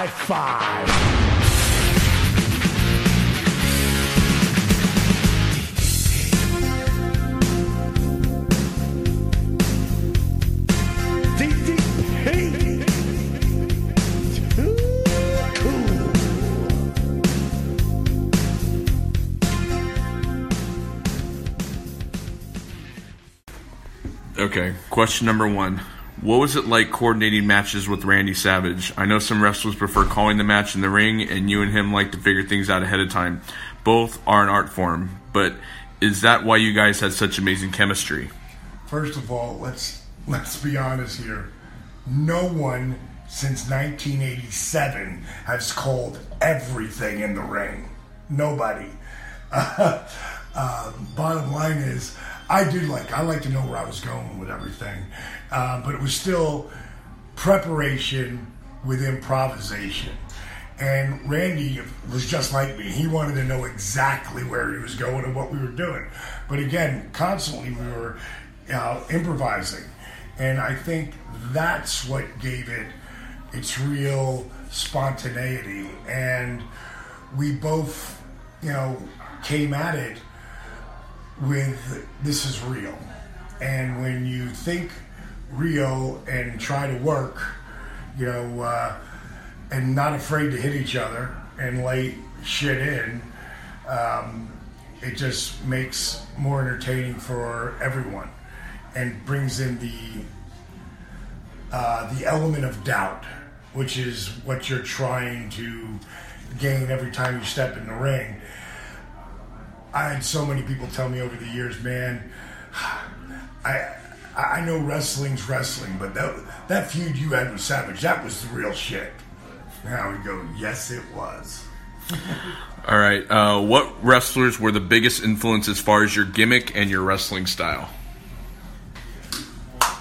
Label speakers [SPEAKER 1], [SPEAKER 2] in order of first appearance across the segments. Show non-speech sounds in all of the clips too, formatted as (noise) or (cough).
[SPEAKER 1] high five.
[SPEAKER 2] Okay, question number one. What was it like coordinating matches with Randy Savage? I know some wrestlers prefer calling the match in the ring, and you and him like to figure things out ahead of time. Both are an art form, but is that why you guys had such amazing chemistry?
[SPEAKER 3] First of all, let's let's be honest here. No one since 1987 has called everything in the ring. Nobody. (laughs) Uh, bottom line is, I did like I like to know where I was going with everything, uh, but it was still preparation with improvisation. And Randy was just like me. He wanted to know exactly where he was going and what we were doing. But again, constantly we were uh, improvising. And I think that's what gave it its real spontaneity. And we both, you know, came at it with this is real. And when you think real and try to work, you know, uh, and not afraid to hit each other and lay shit in, um, it just makes more entertaining for everyone and brings in the uh, the element of doubt, which is what you're trying to gain every time you step in the ring. I had so many people tell me over the years, man, I I know wrestling's wrestling, but that that feud you had with Savage, that was the real shit. Now we go, yes, it was. (laughs)
[SPEAKER 2] All right, uh, what wrestlers were the biggest influence as far as your gimmick and your wrestling style?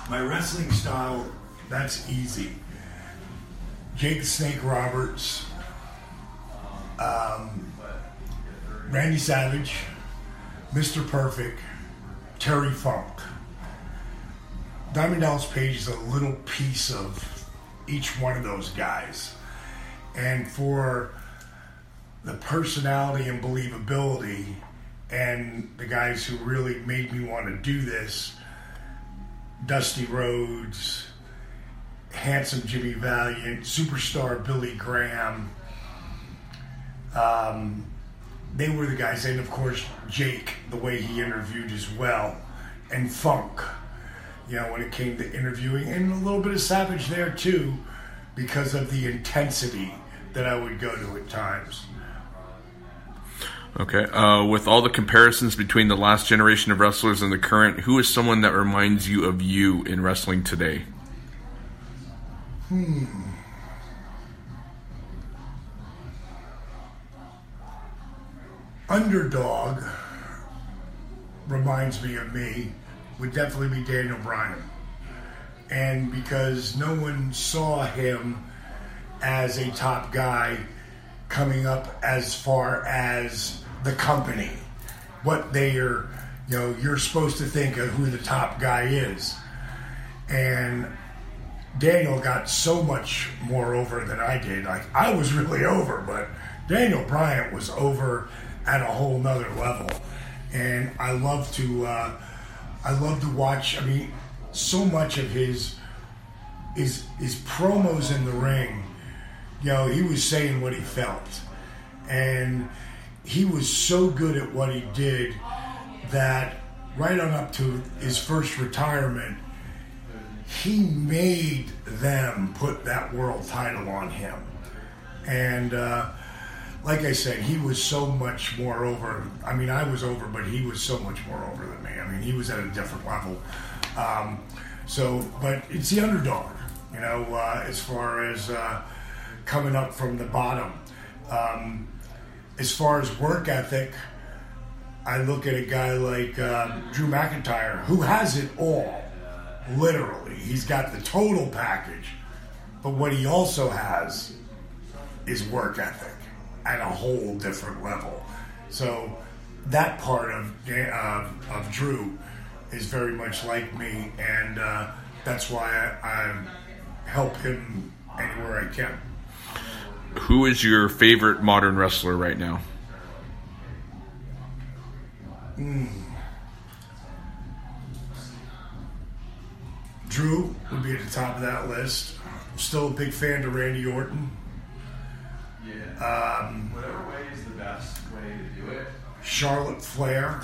[SPEAKER 3] My wrestling style, that's easy. Jake the Snake Roberts, um, Randy Savage, Mr. Perfect, Terry Funk. Diamond Dallas Page is a little piece of each one of those guys. And for the personality and believability and the guys who really made me want to do this Dusty Rhodes, handsome Jimmy Valiant, superstar Billy Graham. Um, they were the guys, and of course Jake, the way he interviewed as well, and Funk. You know, when it came to interviewing, and a little bit of Savage there too, because of the intensity that I would go to at times.
[SPEAKER 2] Okay, uh, with all the comparisons between the last generation of wrestlers and the current, who is someone that reminds you of you in wrestling today?
[SPEAKER 3] Underdog reminds me of me would definitely be Daniel Bryan. And because no one saw him as a top guy coming up as far as the company, what they are, you know, you're supposed to think of who the top guy is. And Daniel got so much more over than I did. Like I was really over, but Daniel Bryan was over at a whole nother level. And I love to, uh, I love to watch. I mean, so much of his, his, his promos in the ring. You know, he was saying what he felt, and he was so good at what he did that right on up to his first retirement, he made them put that world title on him. And uh, like I said, he was so much more over. I mean, I was over, but he was so much more over than me. I mean, he was at a different level. Um, so, but it's the underdog, you know, uh, as far as uh, coming up from the bottom. Um, as far as work ethic, I look at a guy like uh, Drew McIntyre, who has it all. Literally, he's got the total package. But what he also has is work ethic at a whole different level. So that part of uh, of Drew is very much like me, and uh, that's why I, I help him anywhere I can.
[SPEAKER 2] Who is your favorite modern wrestler right now?
[SPEAKER 3] Drew would be at the top of that list. Still a big fan of Randy Orton.
[SPEAKER 4] Yeah. Whatever way is the best way to do it.
[SPEAKER 3] Charlotte Flair.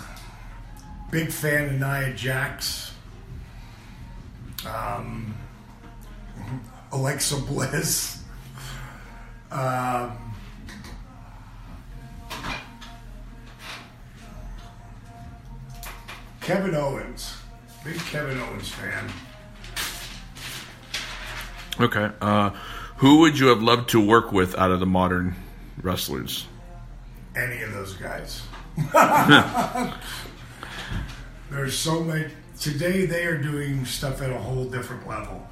[SPEAKER 3] Big fan of Nia Jax. Um, Alexa Bliss. Um, Kevin Owens. Big Kevin Owens fan.
[SPEAKER 2] Okay. Uh, who would you have loved to work with out of the modern wrestlers?
[SPEAKER 3] any of those guys. (laughs) (laughs) There's so many. Today they are doing stuff at a whole different level.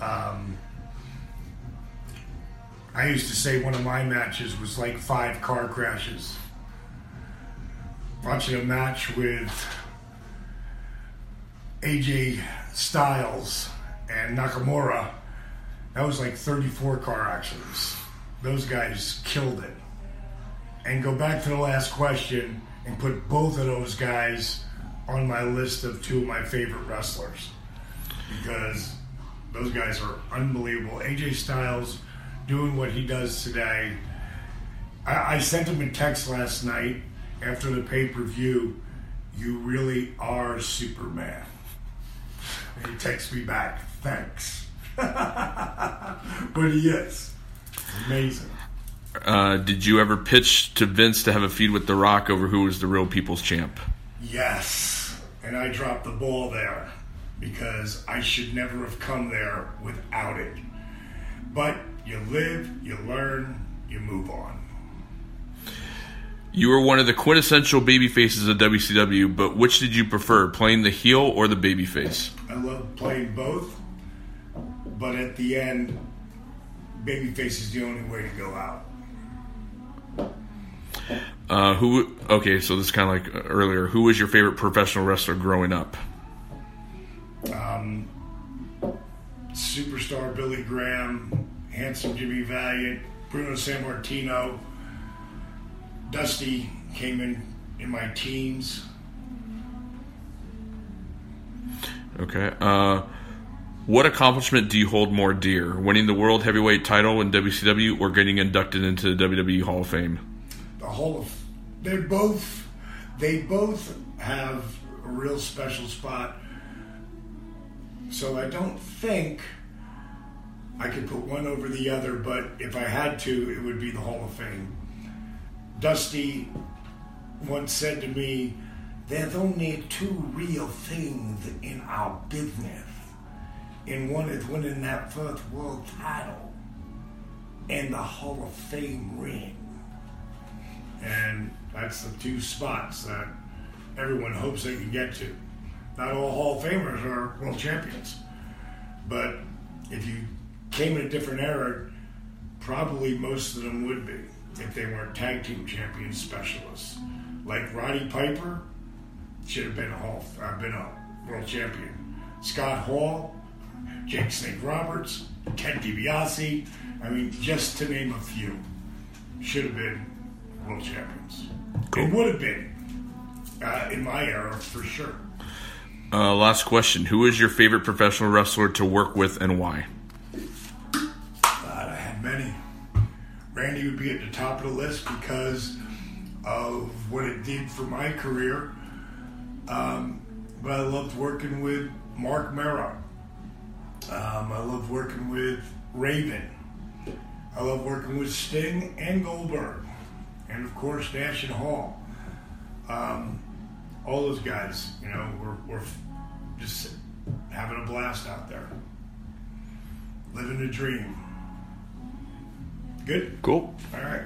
[SPEAKER 3] Um, I used to say one of my matches was like five car crashes. Watching a match with AJ Styles and Nakamura, that was like 34 car accidents. Those guys killed it and go back to the last question and put both of those guys on my list of two of my favorite wrestlers because those guys are unbelievable. AJ Styles doing what he does today. I, I sent him a text last night after the pay per view. You really are Superman. And he texts me back, thanks. (laughs) but yes. Amazing.
[SPEAKER 2] Uh, did you ever pitch to Vince to have a feud with The Rock over who was the real People's Champ?
[SPEAKER 3] Yes, and I dropped the ball there because I should never have come there without it. But you live, you learn, you move on.
[SPEAKER 2] You were one of the quintessential baby faces of WCW, but which did you prefer, playing the heel or the baby face?
[SPEAKER 3] I love playing both, but at the end, babyface is the only way to go out.
[SPEAKER 2] Uh, who? Okay, so this is kind of like uh, earlier. Who was your favorite professional wrestler growing up?
[SPEAKER 3] Superstar Billy Graham, handsome Jimmy Valiant, Bruno Sammartino, Dusty came in in my teens.
[SPEAKER 2] Okay. Uh, what accomplishment do you hold more dear? Winning the World Heavyweight title in WCW or getting inducted into the WWE Hall of Fame?
[SPEAKER 3] the Hall of they both they both have a real special spot. So I don't think I could put one over the other, but if I had to, it would be the Hall of Fame. Dusty once said to me, There's only two real things in our business. And one is winning that first world title and the Hall of Fame ring and that's the two spots that everyone hopes they can get to. Not all Hall of Famers are world champions, but if you came in a different era, probably most of them would be if they weren't tag team champions specialists. Like Roddy Piper should have been a Hall, uh, been a world champion. Scott Hall, Jake Snake Roberts, Ted DiBiase. I mean, just to name a few, should have been world champions. It would have been uh, in my era for sure.
[SPEAKER 2] Uh, last question. Who is your favorite professional wrestler to work with and why?
[SPEAKER 3] God, I had many. Randy would be at the top of the list because of what it did for my career. Um, but I loved working with Marc Mero. Um, I love working with Raven. I love working with Sting and Goldberg. And of course, Nash and Hall. Um, all those guys, you know, we're, we're just having a blast out there. Living the dream. Good?
[SPEAKER 2] Cool.
[SPEAKER 3] All right.